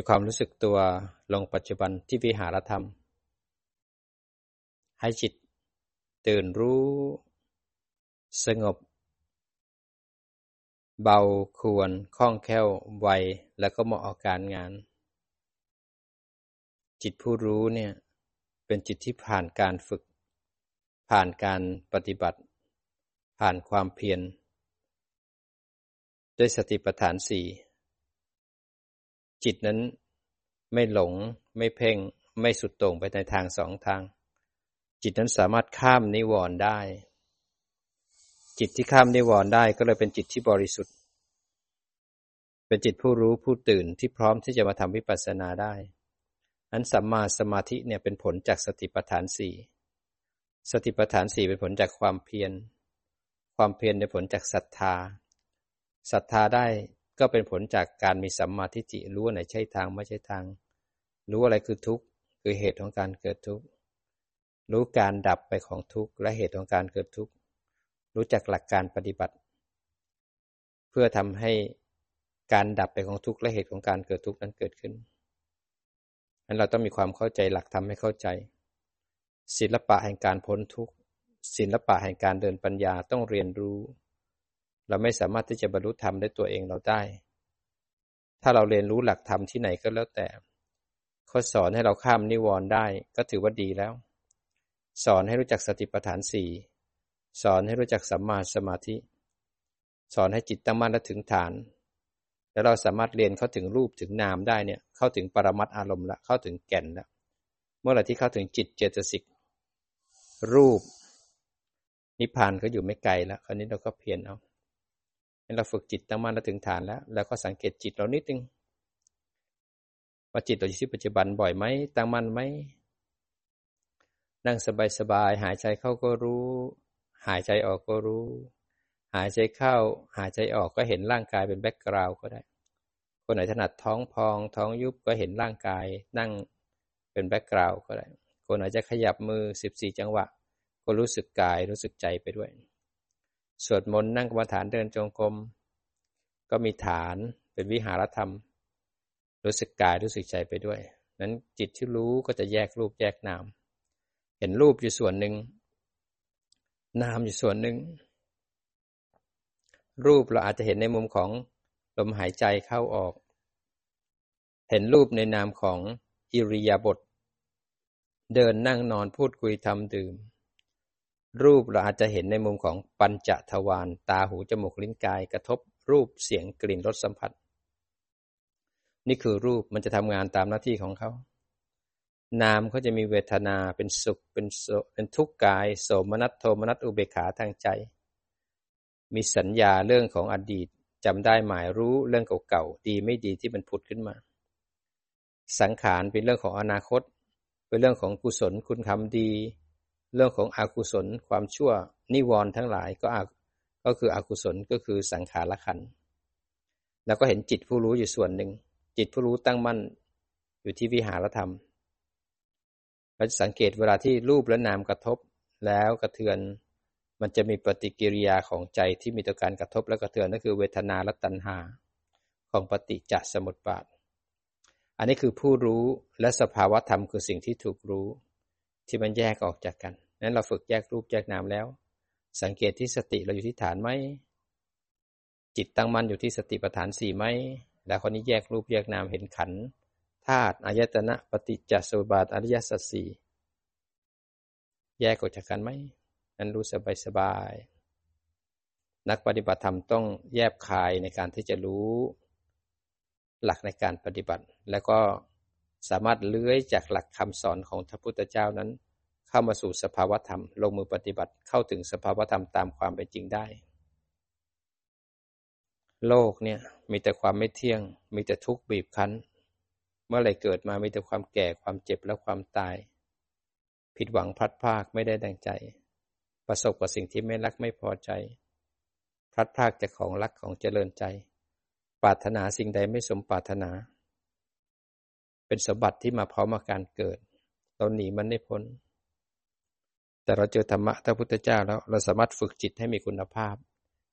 มีความรู้สึกตัวลงปัจจุบันที่วิหารธรรม ให้จิตตื่นรู้ สงบ เบาควรคล่องแคล่วไวแล้วก็เหมาะกับการงาน จิตผู้รู้เนี่ยเป็นจิตที่ผ่านการฝึก ผ่านการปฏิบัติ ผ่านความเพียรด้วยสติปัฏฐานสี่ จิตนั้นไม่หลง ไม่เพ่ง ไม่สุดโต่งไปในทางสองทาง จิตนั้นสามารถข้ามนิวรณ์ได้ จิตที่ข้ามนิวรณ์ได้ก็เลยเป็นจิตที่บริสุทธิ์ เป็นจิตผู้รู้ผู้ตื่นที่พร้อมที่จะมาทำวิปัสสนาได้อันสัมมาสมาธิเนี่ยเป็นผลจากสติปัฏฐานสี่สติปัฏฐานสี่เป็นผลจากความเพียร ความเพียรในผลจากศรัทธา ศรัทธาได้ ก็เป็นผลจากการมีสัมมาทิฏฐิรู้ไหนใช่ทางไม่ใช่ทาง รู้อะไรคือทุกข์คือเหตุของการเกิดทุกข์รู้การดับไปของทุกข์และเหตุของการเกิดทุกข์รู้จักหลักการปฏิบัติ เพื่อทำให้การดับไปของทุกข์และเหตุของการเกิดทุกข์นั้นเกิดขึ้นนั้นเราต้องมีความเข้าใจหลักทำให้เข้าใจ ศิลปะแห่งการพ้นทุกข์ศิลปะแห่งการเดินปัญญาต้องเรียนรู้ เราไม่สามารถที่จะบรรลุธรรมด้วยตัวเองเราได้ ถ้าเราเรียนรู้หลักธรรมที่ไหนก็แล้วแต่เขาสอนให้เราข้ามนิวรณ์ได้ก็ถือว่าดีแล้ว สอนให้รู้จักสติปัฏฐานสี่สอนให้รู้จักสัมมาสมาธิ สอนให้จิตตั้งมั่นและถึงฐาน แล้วเราสามารถเรียนเข้าถึงรูปถึงนามได้เนี่ย เข้าถึงปรมัตอารมณ์ละ เข้าถึงแก่นละ เมื่อไหร่ที่เข้าถึงจิตเจตสิก รูป นิพพานก็อยู่ไม่ไกลแล้ว คราวนี้เราก็เพียรเอา เราฝึกจิตตั้งมั่นแล้วถึงฐานแล้ว แล้วก็สังเกตจิตเรานิดนึงว่าจิตเราอยู่ที่ปัจจุบันบ่อยไหมตั้งมั่นไหมนั่งสบายๆหายใจเข้าก็รู้ หายใจออกก็รู้ หายใจเข้า หายใจออกก็เห็นร่างกายเป็นแบ็กกราวก็ได้ คนไหนถนัดท้องพอง ท้องยุบก็เห็นร่างกาย นั่งเป็นแบ็กกราวก็ได้ คนไหนจะขยับมือสิบสี่จังหวะ ก็รู้สึกกายรู้สึกใจไปด้วย สวดมนต์นั่งกรรมฐานเดินจงกรมก็มีฐานเป็นวิหารธรรม รู้สึกกายรู้สึกใจไปด้วย นั้นจิตที่รู้ก็จะแยกรูปแยกนาม เห็นรูปอยู่ส่วนหนึ่ง นามอยู่ส่วนหนึ่ง รูปเราอาจจะเห็นในมุมของลมหายใจเข้าออก เห็นรูปในนามของอิริยาบถเดินนั่งนอนพูดคุยทำดื่ม รูปเราอาจจะเห็นในมุมของปัญจทวารตาหูจมูกลิ้นกายกระทบรูปเสียงกลิ่นรสสัมผัส นี่คือรูปมันจะทำงานตามหน้าที่ของเขา นามเขาจะมีเวทนาเป็นสุขเป็นโสเป็นทุกข์กาย โสมนัสโทมนัสอุเบกขาทางใจ มีสัญญาเรื่องของอดีตจำได้หมายรู้เรื่องเก่าๆดีไม่ดีที่มันผุดขึ้นมา สังขารเป็นเรื่องของอนาคต เป็นเรื่องของกุศลคุณคำดี เรื่องของอกุศลความชั่วนิวรณ์ทั้งหลายก็ก็คืออกุศลก็คือสังขารขันแล้วก็เห็นจิตผู้รู้อยู่ส่วนหนึ่ง จิตผู้รู้ตั้งมั่นอยู่ที่วิหารธรรมเราจะสังเกตเวลาที่รูปและนามกระทบแล้วกระเทือน มันจะมีปฏิกิริยาของใจที่มีต่อการกระทบและกระเทือนนั่นคือเวทนาและตัณหาของปฏิจจสมุปบาท อันนี้คือผู้รู้และสภาวะธรรมคือสิ่งที่ถูกรู้ ที่มันแยกออกจากกัน นั้นเราฝึกแยกรูปแยกนามแล้ว สังเกตที่สติเราอยู่ที่ฐานไหม จิตตั้งมั่นอยู่ที่สติปัฏฐานสี่ไหม แล้วคนนี้แยกรูปแยกนามเห็นขันธาตุอายตนะปฏิจจสมุปบาทอริยสัจสี่แยกออกจากกันไหม นั้นรู้สบายสบาย นักปฏิบัติธรรมต้องแยบคายในการที่จะรู้ หลักในการปฏิบัติ แล้วก็ สามารถเลื้อยจากหลักคำสอนของพระพุทธเจ้านั้น เข้ามาสู่สภาวธรรม ลงมือปฏิบัติเข้าถึงสภาวธรรมตามความเป็นจริงได้ โลกเนี่ยมีแต่ความไม่เที่ยง มีแต่ทุกข์บีบคั้น เมื่อไรเกิดมามีแต่ความแก่ความเจ็บและความตาย ผิดหวังพลัดพรากไม่ได้ดังใจ ประสบกับสิ่งที่ไม่รักไม่พอใจ พลัดพรากจากของรักของเจริญใจปรารถนาสิ่งใดไม่สมปรารถนา เป็นสมบัติที่มาพร้อมกับการเกิด เราหนีมันไม่พ้น แต่เราเจอธรรมะพระพุทธเจ้าแล้ว เราสามารถฝึกจิตให้มีคุณภาพ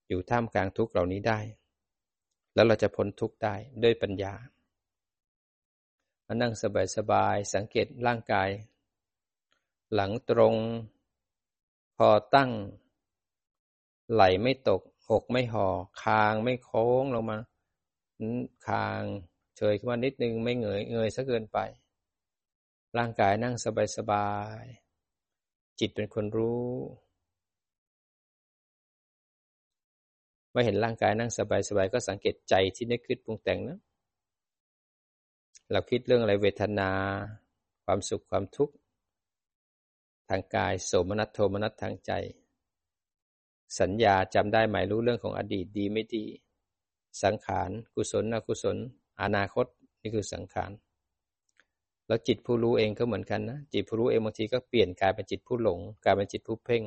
อยู่ท่ามกลางทุกเหล่านี้ได้ แล้วเราจะพ้นทุกได้ด้วยปัญญามานั่งสบายๆสังเกตร่างกาย หลังตรงคอตั้ง ไหลไม่ตกอกไม่ห่อคางไม่โค้งลงมาคาง เฉยขึ้นมานิดนึงไม่เงยเงยซะเกินไป ร่างกายนั่งสบายๆจิตเป็นคนรู้เมื่อเห็นร่างกายนั่งสบายๆก็สังเกตใจที่นึกคิดปรุงแต่งนะ เราคิดเรื่องอะไรเวทนา ความสุขความทุกข์ ทางกายโสมนัสโทมนัสทางใจ สัญญาจำได้หมายรู้เรื่องของอดีตดีไม่ดี สังขาร กุศลอกุศล อนาคตนี่คือสังขาร แล้วจิตผู้รู้เองก็เหมือนกันนะ จิตผู้รู้เองบางทีก็เปลี่ยนกลายเป็นจิตผู้หลง กลายเป็นจิตผู้เพ่ง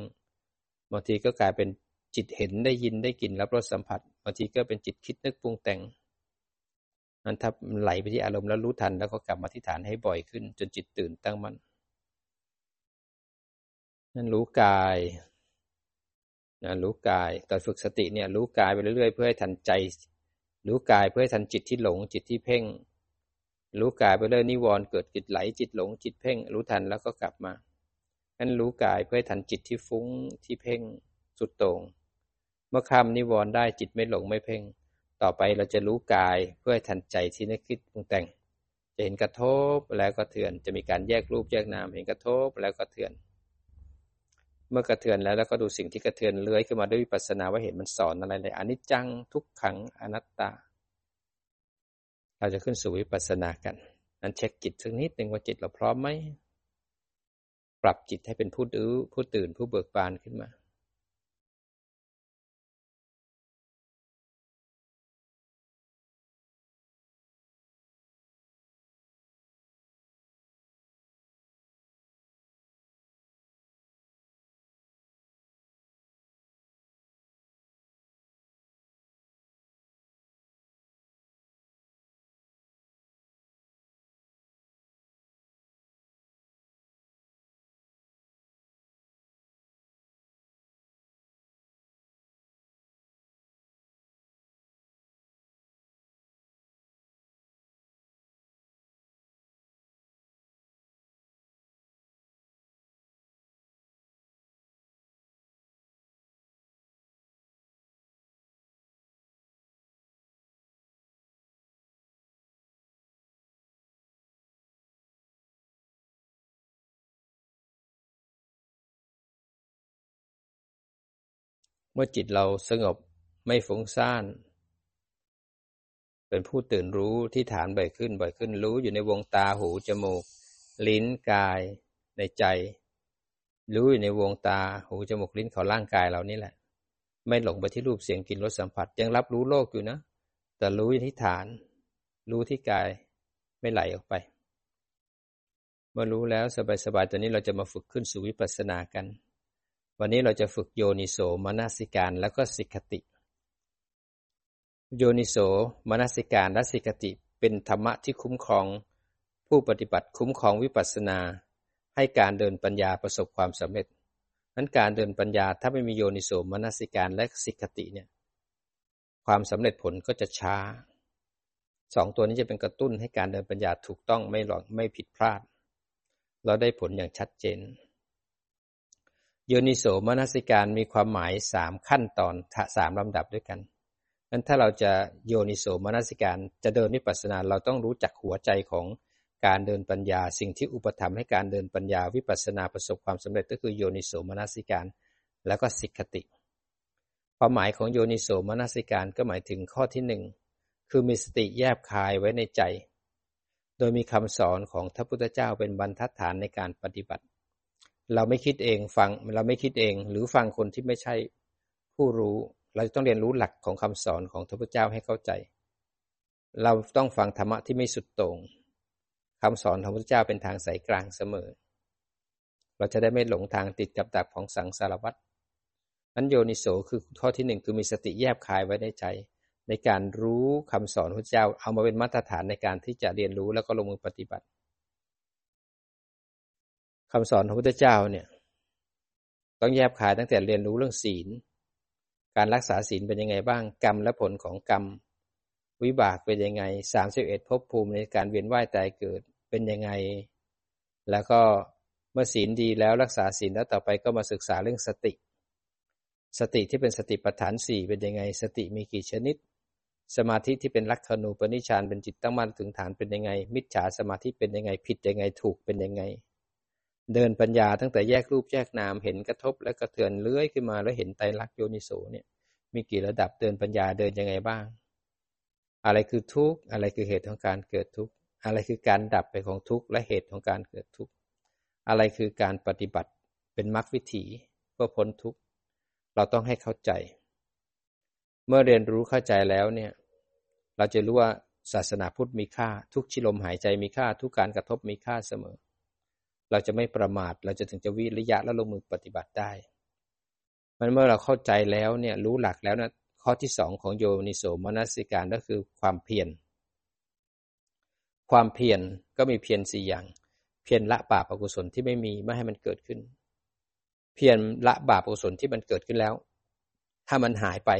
บางทีก็กลายเป็นจิตเห็นได้ยินได้กลิ่นรับรสสัมผัส บางทีก็เป็นจิตคิดนึกปรุงแต่งนั้นถ้าไหลไปที่อารมณ์แล้วรู้ทัน แล้วก็กลับมาที่ฐานให้บ่อยขึ้น จนจิตตื่นตั้งมัน่นนั่นรู้กายนะรู้กายตอนฝึกสติเนี่ยรู้กายไปเรื่อยๆ เพื่อให้ทันใจ รู้กายเพื่อให้ทันจิตที่หลงจิตที่เพ่ง รู้กายไปเรื่อยนิวรณ์เกิดจิตไหลจิตหลงจิตเพ่ง รู้ทันแล้วก็กลับมานั่นรู้กายเพื่อให้ทันจิตที่ฟุ้งที่เพ่งสุดโต่งเมื่อคำนิวรณ์ได้จิตไม่หลงไม่เพ่ง ต่อไปเราจะรู้กายเพื่อให้ทันใจที่นึกคิดปรุงแต่ง จะเห็นกระทบแล้วก็เถื่อน จะมีการแยกรูปแยกนามเห็นกระทบแล้วก็เถื่อน เมื่อกระเทือนแล้วแล้วก็ดูสิ่งที่กระเทือนเลื้อยขึ้นมาด้วยวิปัสสนาว่าเห็นมันสอนอะไรเลยอนิจจังทุกขังอนัตตา เราจะขึ้นสู่วิปัสสนากัน นั้นเช็คจิตสักนิดหนึ่งว่าจิตเราพร้อมไหม ปรับจิตให้เป็นผู้ดื้อผู้ตื่นผู้เบิกบานขึ้นมา เมื่อจิตเราสงบไม่ฟุ้งซ่าน เป็นผู้ตื่นรู้ที่ฐานบ่อยขึ้นบ่อยขึ้นรู้อยู่ในวงตาหูจมูก ลิ้นกายในใจ รู้อยู่ในวงตาหูจมูกลิ้นของร่างกายเรานี่แหละ ไม่หลงไปที่รูปเสียงกลิ่นรสสัมผัส ยังรับรู้โลกอยู่นะ แต่รู้อยู่ที่ฐาน รู้ที่กายไม่ไหลออกไปเมื่อรู้แล้วสบายๆตอนนี้เราจะมาฝึกขึ้นสู่วิปัสสนากัน วันนี้เราจะฝึกโยนิโสมนสิการแล้วก็สิกติ โยนิโสมนสิการและสิกติเป็นธรรมะที่คุ้มครอง ผู้ปฏิบัติคุ้มครองวิปัสสนา ให้การเดินปัญญาประสบความสำเร็จนั้นการเดินปัญญาถ้าไม่มีโยนิโสมนสิการและสิกติเนี่ยความสำเร็จผลก็จะช้าสองตัวนี้จะเป็นกระตุ้นให้การเดินปัญญาถูกต้องไม่หลอกไม่ผิดพลาด เราได้ผลอย่างชัดเจน โยนิโสมนสิการมีความหมายสามขั้นตอนสามลำดับด้วยกันนั้นถ้าเราจะโยนิโสมนสิการจะเดินวิปัสสนาเราต้องรู้จักหัวใจของการเดินปัญญา สิ่งที่อุปธรรมให้การเดินปัญญาวิปัสสนาประสบความสำเร็จก็คือโยนิโสมนสิการ แล้วก็สิกขติ ความหมายของโยนิโสมนสิการก็หมายถึงข้อที่หนึ่งคือมีสติแยบคายไว้ในใจ โดยมีคำสอนของพระพุทธเจ้าเป็นบรรทัดฐานในการปฏิบัติ เราไม่คิดเองฟังเราไม่คิดเอง หรือฟังคนที่ไม่ใช่ผู้รู้ เราต้องเรียนรู้หลักของคำสอนของพระพุทธเจ้าให้เข้าใจ เราต้องฟังธรรมะที่ไม่สุดโต่งคำสอนของพระพุทธเจ้าเป็นทางสายกลางเสมอ เราจะได้ไม่หลงทางติดกับดักของสังสารวัฏนั้นโยนิโสคือข้อที่หนึ่งคือมีสติแยบคายไว้ในใจ ในการรู้คำสอนพระเจ้าเอามาเป็นมาตรฐานในการที่จะเรียนรู้แล้วก็ลงมือปฏิบัติ คำสอนของพุทธเจ้าเนี่ย ต้องแยบขายตั้งแต่เรียนรู้เรื่องศีล การรักษาศีลเป็นยังไงบ้างกรรมและผลของกรรม วิบากเป็นยังไงสามสิบเอ็ดภพภูมิในการเวียนว่ายตายเกิดเป็นยังไง แล้วก็เมื่อศีลดีแล้วรักษาศีลแล้วต่อไปก็มาศึกษาเรื่องสติ สติที่เป็นสติปัฏฐานสี่เป็นยังไง สติมีกี่ชนิด สมาธิที่เป็นลักขณูปนิชานเป็นจิตตั้งมั่นถึงฐานเป็นยังไง มิจฉาสมาธิเป็นยังไง ผิดยังไงถูกเป็นยังไง เดินปัญญาตั้งแต่แยกรูปแยกนามเห็นกระทบและกระเทือนเลื้อยขึ้นมาแล้วเห็นไตรลักษณ์โยนิโสเนี่ยมีกี่ระดับเดินปัญญาเดินยังไงบ้าง อะไรคือทุกข์อะไรคือเหตุของการเกิดทุกข์อะไรคือการดับไปของทุกข์และเหตุของการเกิดทุกข์อะไรคือการปฏิบัติเป็นมรรควิถีเพื่อพ้นทุกข์เราต้องให้เข้าใจ เมื่อเรียนรู้เข้าใจแล้วเนี่ยเราจะรู้ว่าศาสนาพุทธมีค่าทุกชิลมหายใจมีค่าทุกการกระทบมีค่าเสมอ เราจะไม่ประมาท เราจะถึงจะวิริยะและลงมือปฏิบัติได้ มันเมื่อเราเข้าใจแล้วเนี่ยรู้หลักแล้วนะข้อที่สองของโยนิโสมนสิการก็คือความเพียร ความเพียรก็มีเพียรสี่อย่าง เพียรละบาปอกุศลที่ไม่มีไม่ให้มันเกิดขึ้น เพียรละบาปอกุศลที่มันเกิดขึ้นแล้ว ถ้ามันหายไป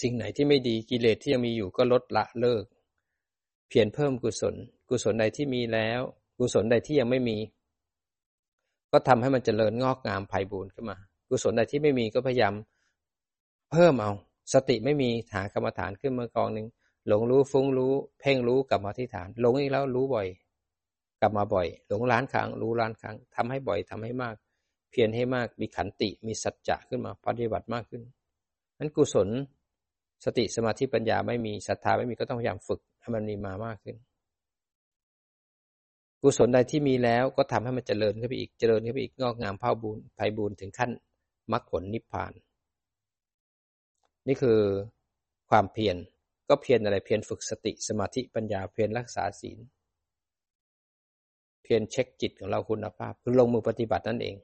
สิ่งไหนที่ไม่ดีกิเลสที่ยังมีอยู่ก็ลดละเลิก เพียรเพิ่มกุศล กุศลใดที่มีแล้ว กุศลใดที่ยังไม่มี ก็ทำให้มันเจริญงอกงามไพ่บูรณ์ขึ้นมา กุศลใดที่ไม่มีก็พยายามเพิ่มเอา สติไม่มีหากรรมฐานขึ้นมากองหนึ่งหลงรู้ฟุ้งรู้ เพ่งรู้กลับมาที่ฐาน หลงอีกแล้วรู้บ่อย กลับมาบ่อย หลงล้านครั้งรู้ล้านครั้งทำให้บ่อยทำให้มาก เพียรให้มากมีขันติมีสัจจะขึ้นมาปฏิบัติมากขึ้นนั้นกุศลสติสมาธิปัญญาไม่มีศรัทธาไม่มีก็ต้องพยายามฝึกให้มันมีมามากขึ้น กุศลใดที่มีแล้วก็ทำให้มันเจริญขึ้นไปอีก เจริญขึ้นไปอีก งอกงามเผ่าบุญไพบูญถึงขั้นมรรคผลนิพพาน นี่คือความเพียร ก็เพียรอะไร เพียรฝึกสติสมาธิปัญญา เพียรรักษาศีล เพียรเช็คจิตของเราคุณภาพ คือลงมือปฏิบัตินั่นเอง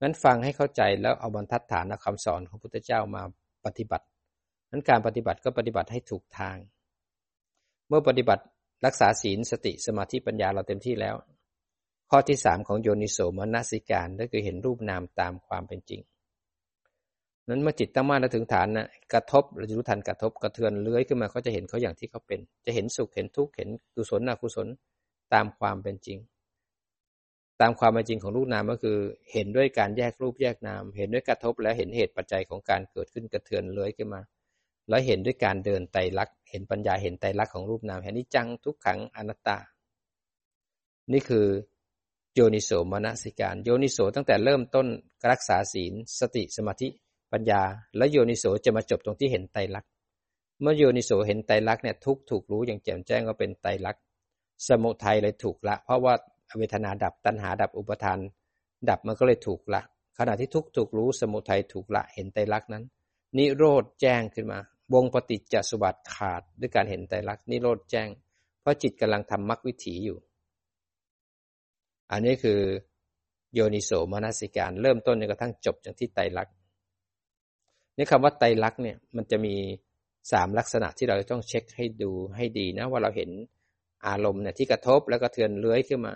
งั้นฟังให้เข้าใจแล้วเอาบรรทัดฐานคำสอนของพุทธเจ้ามาปฏิบัติ นั้นการปฏิบัติก็ปฏิบัติให้ถูกทาง เมื่อปฏิบัติ รักษาศีลสติสมาธิปัญญาเราเต็มที่แล้ว ข้อที่สามของโยนิโสมนสิการก็คือเห็นรูปนามตามความเป็นจริง นั้นเมื่อจิตตั้งมั่นแล้วถึงฐานนะกระทบเราจะรู้ทันกระทบกระเทือนเลื้อยขึ้นมาก็จะเห็นเขาอย่างที่เขาเป็น จะเห็นสุขเห็นทุกข์เห็นกุศลอกุศลตามความเป็นจริง ตามความเป็นจริงของรูปนามก็คือ เห็นด้วยการแยกรูปแยกนาม เห็นด้วยกระทบแล้วเห็นเหตุปัจจัยของการเกิดขึ้นกระเทือนเลื้อยขึ้นมา แล้วเห็นด้วยการเดินไตรลักษณ์เห็นปัญญาเห็นไตรลักษณ์ของรูปนามเห็นนิจังทุกขังอนัตตา นี่คือโยนิโสมนสิการ โยนิโสตั้งแต่เริ่มต้นรักษาศีล สติสมาธิปัญญา และโยนิโสจะมาจบตรงที่เห็นไตรลักษณ์เมื่อโยนิโสเห็นไตรลักษณ์เนี่ยทุกถูกรู้อย่างแจ่มแจ้งว่าเป็นไตรลักษณ์สมุทัยเลยถูกละ เพราะว่าเวทนาดับตัณหาดับอุปทาน ดับมันก็เลยถูกละ ขณะที่ทุกถูกรู้สมุทัยถูกละเห็นไตรลักษณ์นั้น นิโรธแจ้งขึ้นมา วงปฏิจจสุบัติขาดด้วยการเห็นไตรลักษณ์นิโรธแจ้ง เพราะจิตกำลังทำมรรควิถีอยู่ อันนี้คือโยนิโสมนสิการ เริ่มต้นจนกระทั่งจบจนที่ไตรลักษณ์นี่คำว่าไตรลักษณ์เนี่ยมันจะมีสามลักษณะที่เราต้องเช็คให้ดูให้ดีนะว่าเราเห็นอารมณ์เนี่ยที่กระทบแล้วก็เทือนเลื้อยขึ้นมา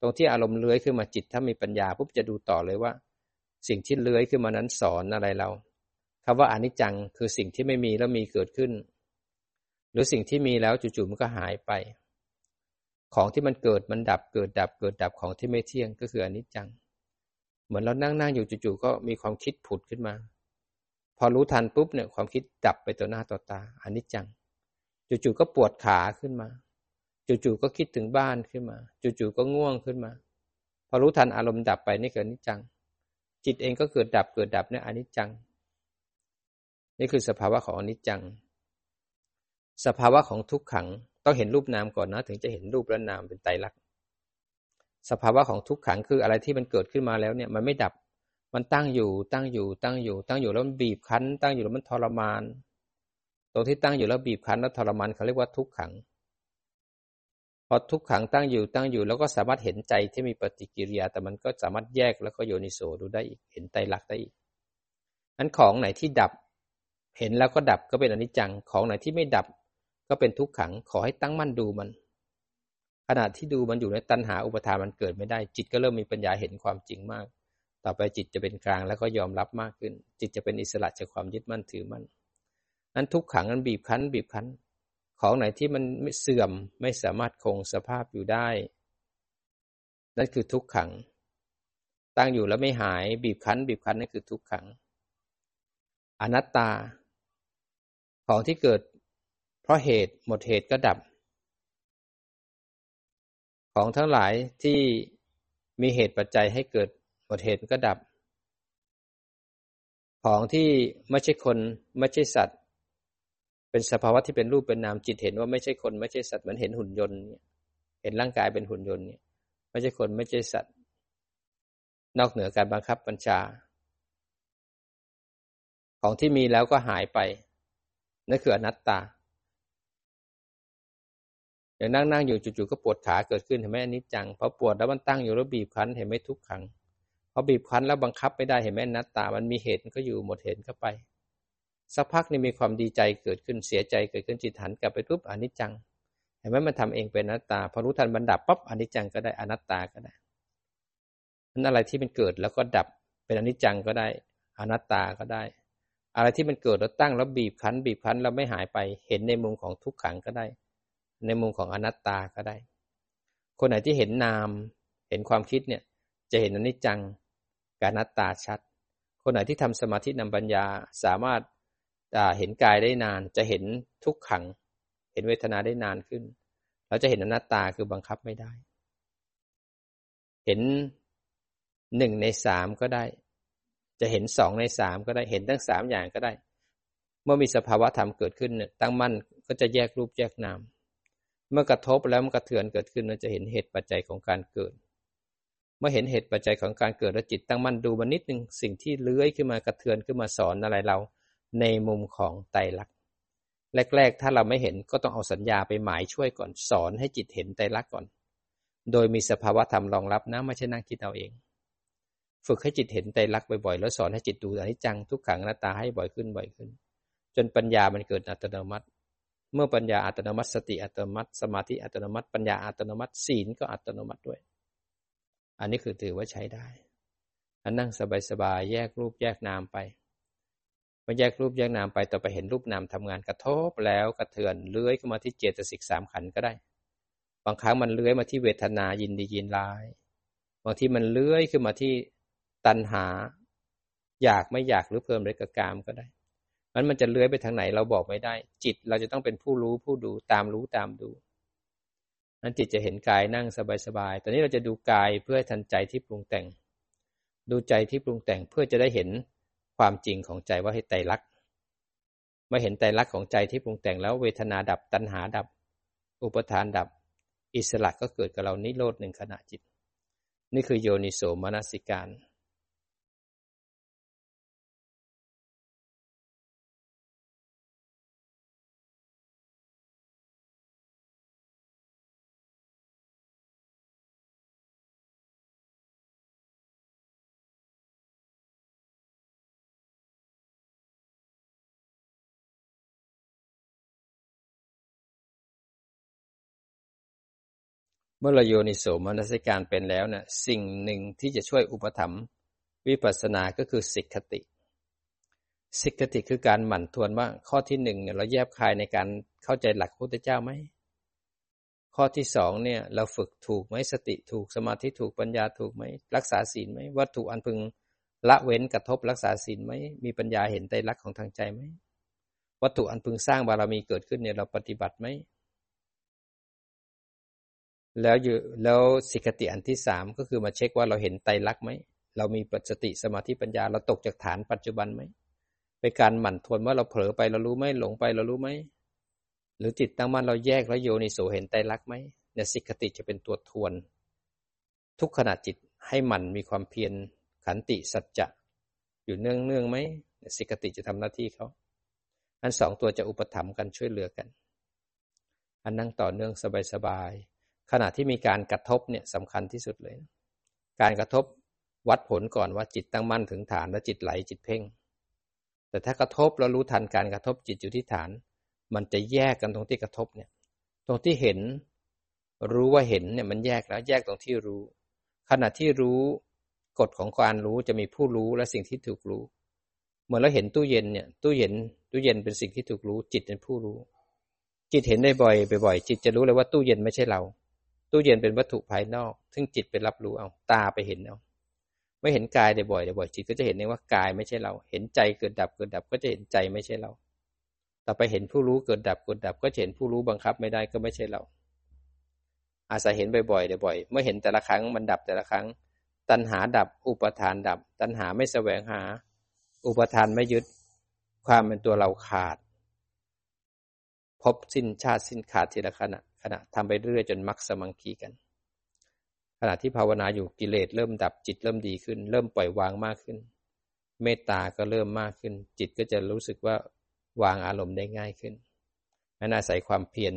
ตรงที่อารมณ์เลื้อยขึ้นมาจิต ถ้ามีปัญญาปุ๊บจะดูต่อเลยว่า สิ่งที่เลื้อยขึ้นมานั้นสอนอะไรเรา คำว่าอนิจจังคือสิ่งที่ไม่มีแล้วมีเกิดขึ้น หรือสิ่งที่มีแล้วจู่ๆมันก็หายไป ของที่มันเกิดมันดับเกิดดับเกิดดับของที่ไม่เที่ยงก็คืออนิจจัง เหมือนเรานั่งนั่งอยู่จู่ๆก็มีความคิดผุดขึ้นมา พอรู้ทันปุ๊บเนี่ยความคิดดับไปต่อหน้าต่อตาอนิจจังจู่ๆก็ปวดขาขึ้นมาจู่ๆก็คิดถึงบ้านขึ้นมาจู่ๆก็ง่วงขึ้นมา พอรู้ทันอารมณ์ดับไปนี่เกิดอนิจจัง จิตเองก็เกิดดับเกิดดับเนี่ยอนิจจัง นี่คือสภาวะของอนิจจัง สภาวะของทุกขังต้องเห็นรูปนามก่อนนะถึงจะเห็นรูปและนามเป็นไตรลักษณ์สภาวะของทุกขังคืออะไรที่มันเกิดขึ้นมาแล้วเนี่ยมันไม่ดับ มันตั้งอยู่ตั้งอยู่ตั้งอยู่ ตั้งอยู่แล้วมันบีบคั้น ตั้งอยู่แล้วมันทรมาน ตรงที่ตั้งอยู่แล้วบีบคั้นแล้วทรมานเขาเรียกว่าทุกขังพอทุกขังตั้งอยู่ตั้งอยู่ แล้วก็สามารถเห็นใจที่มีปฏิกิริยา แต่มันก็สามารถแยกแล้วก็โยนิโสดูได้อีกเห็นไตรลักษณ์ได้อีกนั้นของไหนที่ดับ เห็นแล้วก็ดับก็เป็นอนิจจังของไหนที่ไม่ดับ ก็เป็นทุกขังขอให้ตั้งมั่นดูมัน ขณะที่ดูมันอยู่ในตัณหาอุปทานมันเกิดไม่ได้ จิตก็เริ่มมีปัญญาเห็นความจริงมาก ต่อไปจิตจะเป็นกลางแล้วก็ยอมรับมากขึ้น จิตจะเป็นอิสระจากความยึดมั่นถือมั่นนั้นทุกขังนั้นบีบคั้น บีบคั้น ของไหนที่มันเสื่อมไม่สามารถคงสภาพอยู่ได้ นั่นคือทุกขัง ตั้งอยู่แล้วไม่หายบีบคั้น บีบคั้นนั่นคือทุกขัง อนัตตา ของที่เกิด เพราะเหตุหมดเหตุก็ดับ ของทั้งหลายที่มีเหตุปัจจัยให้เกิดหมดเหตุก็ดับ ของที่ไม่ใช่คนไม่ใช่สัตว์ เป็นสภาวะที่เป็นรูปเป็นนามจิตเห็นว่าไม่ใช่คนไม่ใช่สัตว์เหมือนเห็นหุ่นยนต์เนี่ยเห็นร่างกายเป็นหุ่นยนต์เนี่ยไม่ใช่คนไม่ใช่สัตว์ นอกเหนือการบังคับบัญชา ของที่มีแล้วก็หายไป นั่นคืออนัตตาอย่างนั่งนั่งอยู่จู่ๆก็ปวดขาเกิดขึ้นเห็นไหมอนิจจังพอปวดแล้วมันตั้งอยู่แล้วบีบคั้นเห็นไหมทุกขังพอบีบคั้นแล้วบังคับไม่ได้เห็นไหมอนัตตา มันมีเหตุก็อยู่หมดเหตุก็ไป สักพักนี่มีความดีใจเกิดขึ้นเสียใจเกิดขึ้นจิตหันกลับไปปุ๊บอนิจจังเห็นไหมมันทำเองเป็นอนัตตาพอรู้ทันบันดับปั๊บอนิจจังก็ได้อนัตตาก็ได้นั้นอะไรที่มันเกิดแล้วก็ดับเป็นอนิจจังก็ได้อนัตตาก็ได้ อะไรที่มันเกิดแล้วตั้งแล้วบีบคั้น บีบคั้นแล้วไม่หายไป เห็นในมุมของทุกขังก็ได้ ในมุมของอนัตตาก็ได้ คนไหนที่เห็นนาม เห็นความคิดเนี่ย จะเห็นอนิจจังกับอนัตตาชัด คนไหนที่ทำสมาธินำปัญญาสามารถเห็นกายได้นาน จะเห็นทุกขัง เห็นเวทนาได้นานขึ้นเราจะเห็นอนัตตาคือบังคับไม่ได้ เห็นหนึ่งในสามก็ได้ จะเห็นสองในสามก็ได้เห็นทั้งสามอย่างก็ได้ เมื่อมีสภาวะธรรมเกิดขึ้นเนี่ยตั้งมั่นก็จะแยกรูปแยกนาม เมื่อกระทบแล้วมันกระเทือนเกิดขึ้นเราจะเห็นเหตุปัจจัยของการเกิด เมื่อเห็นเหตุปัจจัยของการเกิดแล้วจิตตั้งมั่นดูมานิดหนึ่งสิ่งที่เลื้อยขึ้นมากระเทือนขึ้นมาสอนอะไรเรา ในมุมของไตรลักษณ์แรก ๆ ถ้าเราไม่เห็นก็ต้องเอาสัญญาไปหมายช่วยก่อนสอนให้จิตเห็นไตรลักษณ์ก่อน โดยมีสภาวะธรรมรองรับนะไม่ใช่นั่งคิดเอาเอง ฝึกให้จิตเห็นไตรลักบ่อยๆ แล้วสอนให้จิตดูอนิจจังทุกขังหน้าตาให้บ่อยขึ้นบ่อยขึ้น จนปัญญามันเกิดอัตโนมัติ เมื่อปัญญาอัตโนมัติสติอัตโนมัติ สมาธิอัตโนมัติ ปัญญาอัตโนมัติศีลก็อัตโนมัติด้วย อันนี้คือถือว่าใช้ได้ อันนั่งสบายๆแยกรูปแยกนามไปอแยกรูปแยกนามไปต่อไปเห็นรูปนามทำงานกระทบแล้วกระเทือนเลื้อยเข้ามาที่เจตสิกสามขันก็ได้ บางครั้งมันเลื้อยมาที่เวทนายินดียินร้าย บางที่มันเลื้อยขึ้นมาที่ ตัณหา อยากไม่อยากหรือเพิ่มเรกกามก็ได้มันมันจะเลื้อยไปทางไหนเราบอกไม่ได้ จิตเราจะต้องเป็นผู้รู้ผู้ดูตามรู้ตามดูนั้นจิตจะเห็นกายนั่งสบายๆตอนนี้เราจะดูกายเพื่อทันใจที่ปรุงแต่ง ดูใจที่ปรุงแต่งเพื่อจะได้เห็นความจริงของใจว่าให้ไตรลักเมื่อเห็นไตรลักของใจที่ปรุงแต่งแล้วเวทนาดับตัณหาดับ อุปทานดับ อิสระก็เกิดกับเรานิโรธหนึ่งขณะจิต นี่คือโยนิโสมนสิการ เมื่อเราโยนิโสมนสิการเป็นแล้วเนะ่ยสิ่งหนึ่งที่จะช่วยอุปถัมภ์วิปัสสนาก็คือสิกขติสิกขติคือการหมั่นทวนว่าข้อที่หนึ่งเนี่ยเราแยบคายในการเข้าใจหลักพระพุทธเจ้าไหมข้อที่สองเนี่ยเราฝึกถูกไหมสติถูกสมาธิถูกปัญญาถูกไหมรักษาศีลไหมวัตถุอันพึงละเว้นกระทบรักษาศีลไหมมีปัญญาเห็นใจรักของทางใจไหมวัตถุอันพึงสร้างบารมีเกิดขึ้นเนี่ยเราปฏิบัติไหม แล้วอยู่แล้วสิกติอันที่สามก็คือมาเช็คว่าเราเห็นไตรลักษณ์ไหมเรามีปัจสติสมาธิปัญญาเราตกจากฐานปัจจุบันไหมเป็นการหมั่นทวนว่าเราเผลอไปเรารู้ไหมหลงไปเรารู้ไหมหรือจิตตั้งมั่นเราแยกแล้วโยนิโสเห็นไตรลักษณ์ไหมเนี่ยสิกติจะเป็นตัวทวน ทุกขณะจิตให้มันมีความเพียรขันติสัจจะอยู่เนื่องเนื่องไหมสิกติจะทำหน้าที่เขาอันสองตัวจะอุปถัมภ์กันช่วยเหลือกัน อันนั่งต่อเนื่องสบายๆ ขณะที่มีการกระทบเนี่ยสำคัญที่สุดเลย การกระทบวัดผลก่อนว่าจิตตั้งมั่นถึงฐานแล้วจิตไหลจิตเพ่ง แต่ถ้ากระทบแล้วรู้ทันการกระทบจิตอยู่ที่ฐาน มันจะแยกกันตรงที่กระทบเนี่ย ตรงที่เห็น รู้ว่าเห็นเนี่ยมันแยกแล้วแยกตรงที่รู้ ขณะที่รู้กฎของการรู้จะมีผู้รู้และสิ่งที่ถูกรู้ เหมือนเราเห็นตู้เย็นเนี่ย ตู้เย็นตู้เย็นเป็นสิ่งที่ถูกรู้ จิตเป็นผู้รู้ จิตเห็นได้บ่อยบ่อยจิตจะรู้เลยว่าตู้เย็นไม่ใช่เรา ตู้เย็นเป็นวัตถุภายนอก ซึ่งจิตไปรับรู้เอา ตาไปเห็นเอาไม่เห็นกายได้บ่อยได้บ่อยจิตก็จะเห็นเองว่ากายไม่ใช่เรา เห็นใจเกิดดับเกิดดับก็จะเห็นใจไม่ใช่เรา ต่อไปเห็นผู้รู้เกิดดับเกิดดับ ก็เห็นผู้รู้บังคับไม่ได้ก็ไม่ใช่เรา อาศัยเห็นบ่อยๆได้บ่อย เมื่อเห็นแต่ละครั้งมันดับแต่ละครั้ง ตัณหาดับ อุปทานดับ ตัณหาไม่แสวงหา อุปทานไม่ยึด ความเป็นตัวเราขาด พบสิ้นชาติสิ้นขาดทีละขณะ ขณะทำไปเรื่อยจนมรรคสมังคีกัน ขณะที่ภาวนาอยู่กิเลสเริ่มดับจิตเริ่มดีขึ้น เริ่มปล่อยวางมากขึ้น เมตตาก็เริ่มมากขึ้น จิตก็จะรู้สึกว่าวางอารมณ์ได้ง่ายขึ้นนั้นอาศัยความเพียร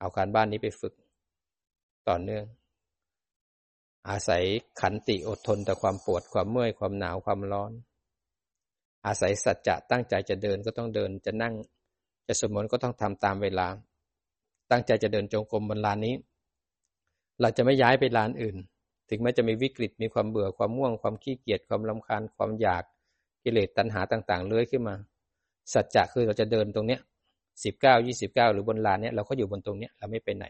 เอาการบ้านนี้ไปฝึก ต่อเนื่อง อาศัยขันติอดทนต่อความปวดความเมื่อยความหนาวความร้อน อาศัยสัจจะตั้งใจจะเดินก็ต้องเดินจะนั่งจะสมมติก็ต้องทำตามเวลา ตั้งใจจะเดินจงกรมบนลานนี้ เราจะไม่ย้ายไปลานอื่น ถึงแม้จะมีวิกฤตมีความเบื่อความม่วงความขี้เกียจความลำคาญความอยากกิเลสตัณหาต่างๆเลื้อยขึ้นมา สัจจะคือเราจะเดินตรงเนี้ยสิบเก้ายี่สิบเก้าหรือบนลานเนี้ยเราก็อยู่บนตรงเนี้ยเราไม่ไปไหน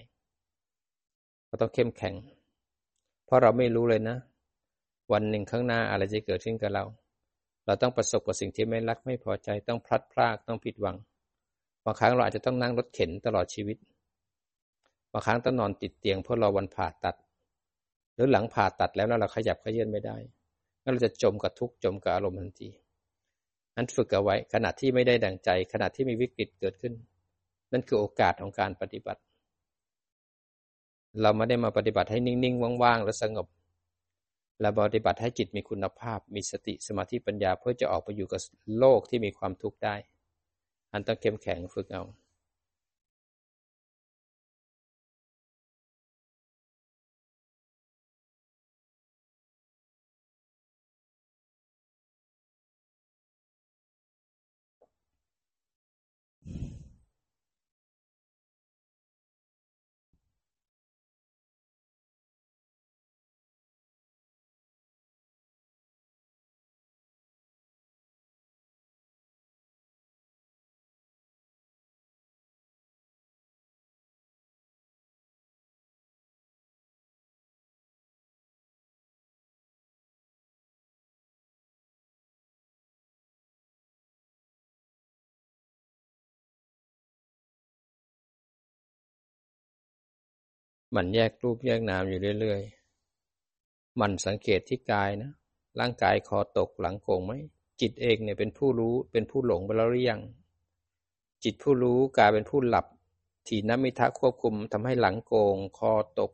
เราต้องเข้มแข็ง เพราะเราไม่รู้เลยนะ วันหนึ่งข้างหน้าอะไรจะเกิดขึ้นกับเรา เราต้องประสบกับสิ่งที่ไม่รักไม่พอใจต้องพลัดพรากต้องผิดหวังบางครั้งเราอาจจะต้องนั่งรถเข็นตลอดชีวิต บางครั้งต้องนอนติดเตียงเพื่อรอวันผ่าตัด หรือหลังผ่าตัดแล้วเราขยับขยื่นไม่ได้งั้นเราจะจมกับทุกข์จมกับอารมณ์ทันทีนั้นฝึกเอาไว้ขณะที่ไม่ได้ดังใจ ขณะที่มีวิกฤตเกิดขึ้น นั่นคือโอกาสของการปฏิบัติ เราไม่ได้มาปฏิบัติให้นิ่งๆว่างๆและสงบเราปฏิบัติให้จิตมีคุณภาพ มีสติสมาธิปัญญาเพื่อจะออกไปอยู่กับโลกที่มีความทุกข์ได้ อันต้องเข้มแข็งฝึกเอา มันแยกรูปแยกนามอยู่เรื่อยๆ มันสังเกตที่กายนะ ร่างกายคอตกหลังโก่งไหม จิตเองเนี่ยเป็นผู้รู้เป็นผู้หลงไปแล้วหรือยัง จิตผู้รู้กลายเป็นผู้หลับทีนมิทะควบคุมทำให้หลังโกง คอตก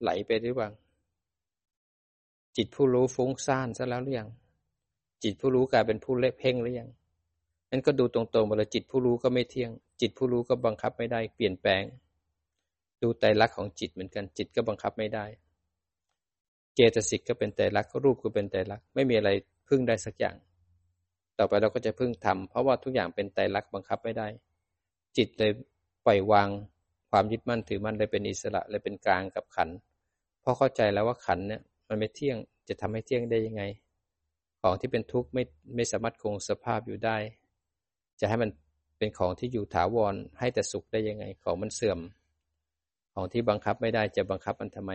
ไหลไปหรือเปล่า จิตผู้รู้ฟุ้งซ่านซะแล้วหรือยัง จิตผู้รู้กลายเป็นผู้เล็กเพ่งหรือยังนั้นก็ดูตรงๆไปเลยจิตผู้รู้ก็ไม่เที่ยง จิตผู้รู้ก็บังคับไม่ได้เปลี่ยนแปลง ดูไตรลักษณ์ของจิตเหมือนกันจิตก็บังคับไม่ได้ เจตสิกก็เป็นไตรลักษณ์รูปก็เป็นไตรลักษณ์ไม่มีอะไรพึ่งได้สักอย่าง ต่อไปเราก็จะพึ่งทำเพราะว่าทุกอย่างเป็นไตรลักษณ์บังคับไม่ได้ จิตเลยปล่อยวางความยึดมั่นถือมั่นเลยเป็นอิสระเลยเป็นกลางกับขันเพราะเข้าใจแล้วว่าขันเนี่ยมันไม่เที่ยงจะทำให้เที่ยงได้ยังไง ของที่เป็นทุกข์ไม่ไม่สามารถคงสภาพอยู่ได้ จะให้มันเป็นของที่อยู่ถาวรให้แต่สุขได้ยังไง ของมันเสื่อม ของที่บังคับไม่ได้จะบังคับมันทำไม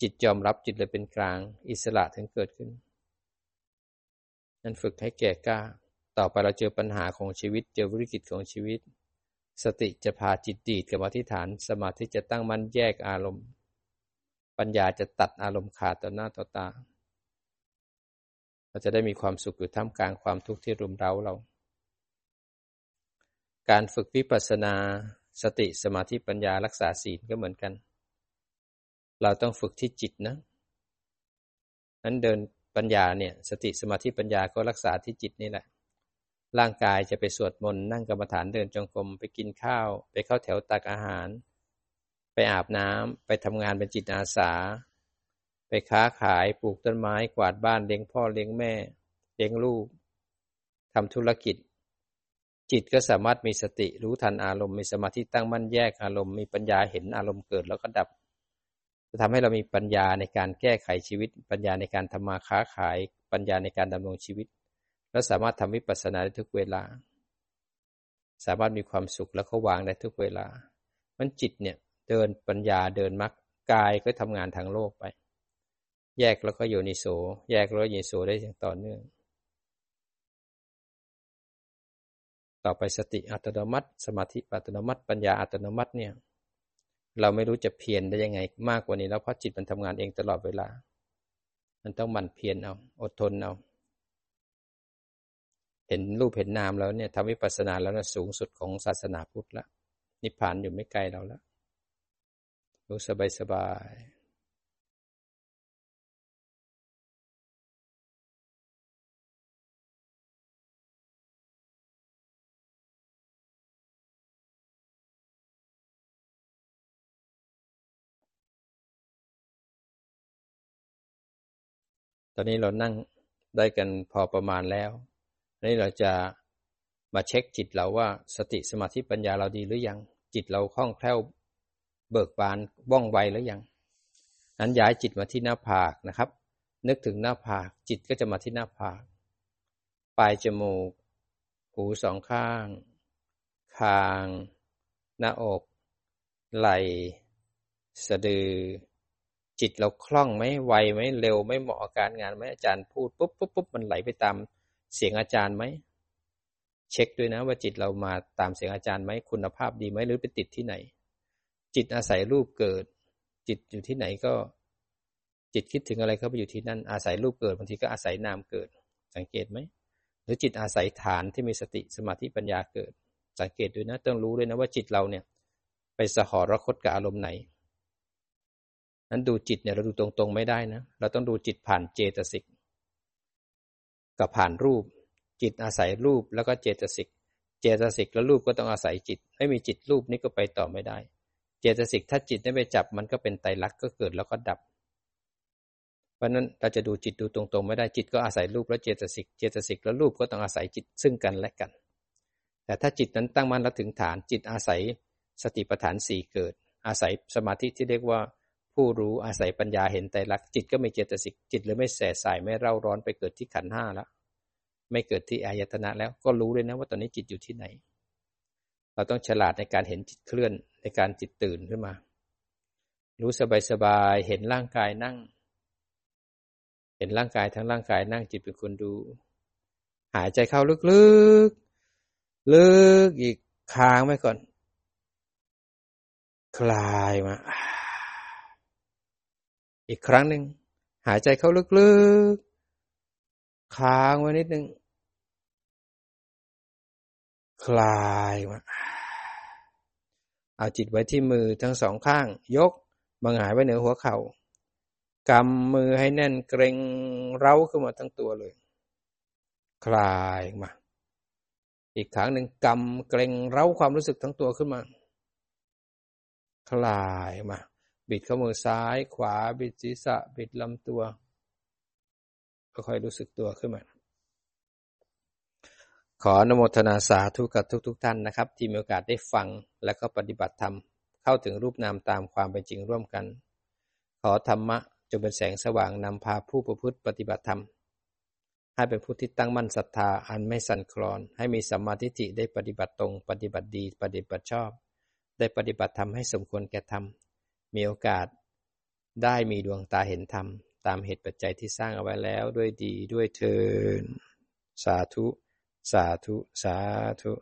จิตยอมรับจิตเลยเป็นกลาง อิสระถึงเกิดขึ้น นั่นฝึกให้แก่กล้า ต่อไปเราเจอปัญหาของชีวิต เจอวิกฤตของชีวิต สติจะพาจิตดีดกับอธิษฐาน สมาธิจะตั้งมั่นแยกอารมณ์ ปัญญาจะตัดอารมณ์ขาดต่อหน้าต่อตา เราจะได้มีความสุขอยู่ท่ามกลางความทุกข์ที่รุมเร้าเรา การฝึกวิปัสสนา สติสมาธิปัญญารักษาศีลก็เหมือนกัน เราต้องฝึกที่จิตนะนั้นเดินปัญญาเนี่ยสติสมาธิปัญญาก็รักษาที่จิตนี่แหละ ร่างกายจะไปสวดมนต์นั่งกรรมฐานเดินจงกรมไปกินข้าว ไปเข้าแถวตักอาหาร ไปอาบน้ำไปทำงานเป็นจิตอาสา ไปค้าขายปลูกต้นไม้กวาดบ้านเลี้ยงพ่อเลี้ยงแม่ เลี้ยงลูกทำธุรกิจ จิตก็สามารถมีสติรู้ทันอารมณ์มีสมาธิตั้งมั่นแยกอารมณ์มีปัญญาเห็นอารมณ์เกิดแล้วก็ดับ จะทำให้เรามีปัญญาในการแก้ไขชีวิต ปัญญาในการทำมาค้าขาย ปัญญาในการดำรงชีวิต และสามารถทำวิปัสสนาได้ทุกเวลา สามารถมีความสุขแล้วก็วางได้ทุกเวลา มันจิตเนี่ยเดินปัญญาเดินมรรคกายก็ทำงานทางโลกไป แยกแล้วก็โยนิโสแยกแล้วโยนิโสได้อย่างต่อเนื่อง ต่อไปสติอัตโนมัติ สมาธิอัตโนมัติ ปัญญาอัตโนมัติเนี่ย เราไม่รู้จะเพียรได้ยังไง มากกว่านี้แล้วเพราะจิตมันทำงานเองตลอดเวลา มันต้องมันเพียรเอา อดทนเอา เห็นรูปเห็นนามแล้วเนี่ยทำวิปัสสนาแล้วนะสูงสุดของศาสนาพุทธละ นิพพานอยู่ไม่ไกลเราแล้วรู้สบายสบาย ตอนนี้เรานั่งได้กันพอประมาณแล้วนี่เราจะมาเช็คจิตเราว่าสติสมาธิปัญญาเราดีหรือยัง จิตเราคล่องแคล่วเบิกบานว่องไวหรือยังนั้นย้ายจิตมาที่หน้าผากนะครับ นึกถึงหน้าผาก จิตก็จะมาที่หน้าผาก ปลายจมูก หูสองข้าง คาง หน้าอก ไหล่ สะดือ จิตเราคล่องไหมไวไหมเร็วไหมเหมาะกับการงานไหมอาจารย์พูดปุ๊บปุ๊บปุ๊บมันไหลไปตามเสียงอาจารย์ไหมเช็คด้วยนะว่าจิตเรามาตามเสียงอาจารย์ไหมคุณภาพดีไหมหรือไปติดที่ไหน จิตอาศัยรูปเกิด จิตอยู่ที่ไหนก็ จิตคิดถึงอะไรก็ไปอยู่ที่นั่นอาศัยรูปเกิดบางทีก็อาศัยนามเกิด สังเกตไหมหรือจิตอาศัยฐานที่มีสติสมาธิปัญญาเกิด สังเกตด้วยนะต้องรู้ด้วยนะว่าจิตเราเนี่ย ไปสหรคตกับอารมณ์ไหน นั้นดูจิตเนี่ยเราดูตรงๆไม่ได้นะ เราต้องดูจิตผ่านเจตสิกกับผ่านรูป จิตอาศัยรูปแล้วก็เจตสิก เจตสิกแล้วรูปก็ต้องอาศัยจิต ไม่มีจิตรูปนี้ก็ไปต่อไม่ได้ เจตสิกถ้าจิตไม่ไปจับมันก็เป็นไตรลักษณ์ก็เกิดแล้วก็ดับ เพราะนั้นเราจะดูจิตดูตรงๆ ไม่ได้จิตก็อาศัยรูปแล้วเจตสิก เจตสิกแล้วรูปก็ต้องอาศัยจิตซึ่งกันและกัน แต่ถ้าจิตนั้นตั้งมั่นแล้วถึงฐานจิตอาศัยสติปัฏฐานสี่เกิด อาศัยสมาธิที่เรียกว่า ผู้รู้อาศัยปัญญาเห็นไตรลักษณ์จิตก็ไม่เจตสิกจิตเลยไม่แสสายไม่เร่าร้อนไปเกิดที่ขันห้าแล้วไม่เกิดที่อายตนะแล้วก็รู้เลยนะว่าตอนนี้จิตอยู่ที่ไหน เราต้องฉลาดในการเห็นจิตเคลื่อนในการจิตตื่นขึ้นมา รู้สบายๆเห็นร่างกายนั่ง เห็นร่างกายทั้งร่างกายนั่งจิตเป็นคนดู หายใจเข้าลึกๆ ลึกอีกค้างไว้ก่อน คลายมา อีกครั้งหนึ่งหายใจเข้าลึกๆ ค้างไว้นิดหนึ่งคลายมาเอาจิตไว้ที่มือทั้งสองข้าง ยกบังหายไว้เหนือหัวเขา่ากำมือให้แน่นเกรงเร้าขึ้นมาทั้งตัวเลย คลายมา อีกครั้งหนึ่งกำเกรงเร้าความรู้สึกทั้งตัวขึ้นมา คลายมา บิดข้อมือซ้าย ขวา บิดศีรษะ บิดลำตัว ค่อยๆรู้สึกตัวขึ้นมาขออนุโมทนาสาธุกับทุกๆทท่านนะครับ ที่มีโอกาสได้ฟังและก็ปฏิบัติธรรม เข้าถึงรูปนามตามความเป็นจริงร่วมกัน ขอธรรมะจงเป็นแสงสว่างนำพาผู้ประพฤติปฏิบัติธรรม ให้เป็นผู้ที่ตั้งมั่นศรัทธาอันไม่สั่นคลอน ให้มีสัมมาทิฏฐิได้ปฏิบัติตรง ปฏิบัติดี ปฏิบัติชอบ ได้ปฏิบัติธรรมให้สมควรแก่ธรรม มีโอกาสได้มีดวงตาเห็นธรรม ตามเหตุปัจจัยที่สร้างเอาไว้แล้วด้วยดีด้วยเทินสาธุ สาธุ สาธุ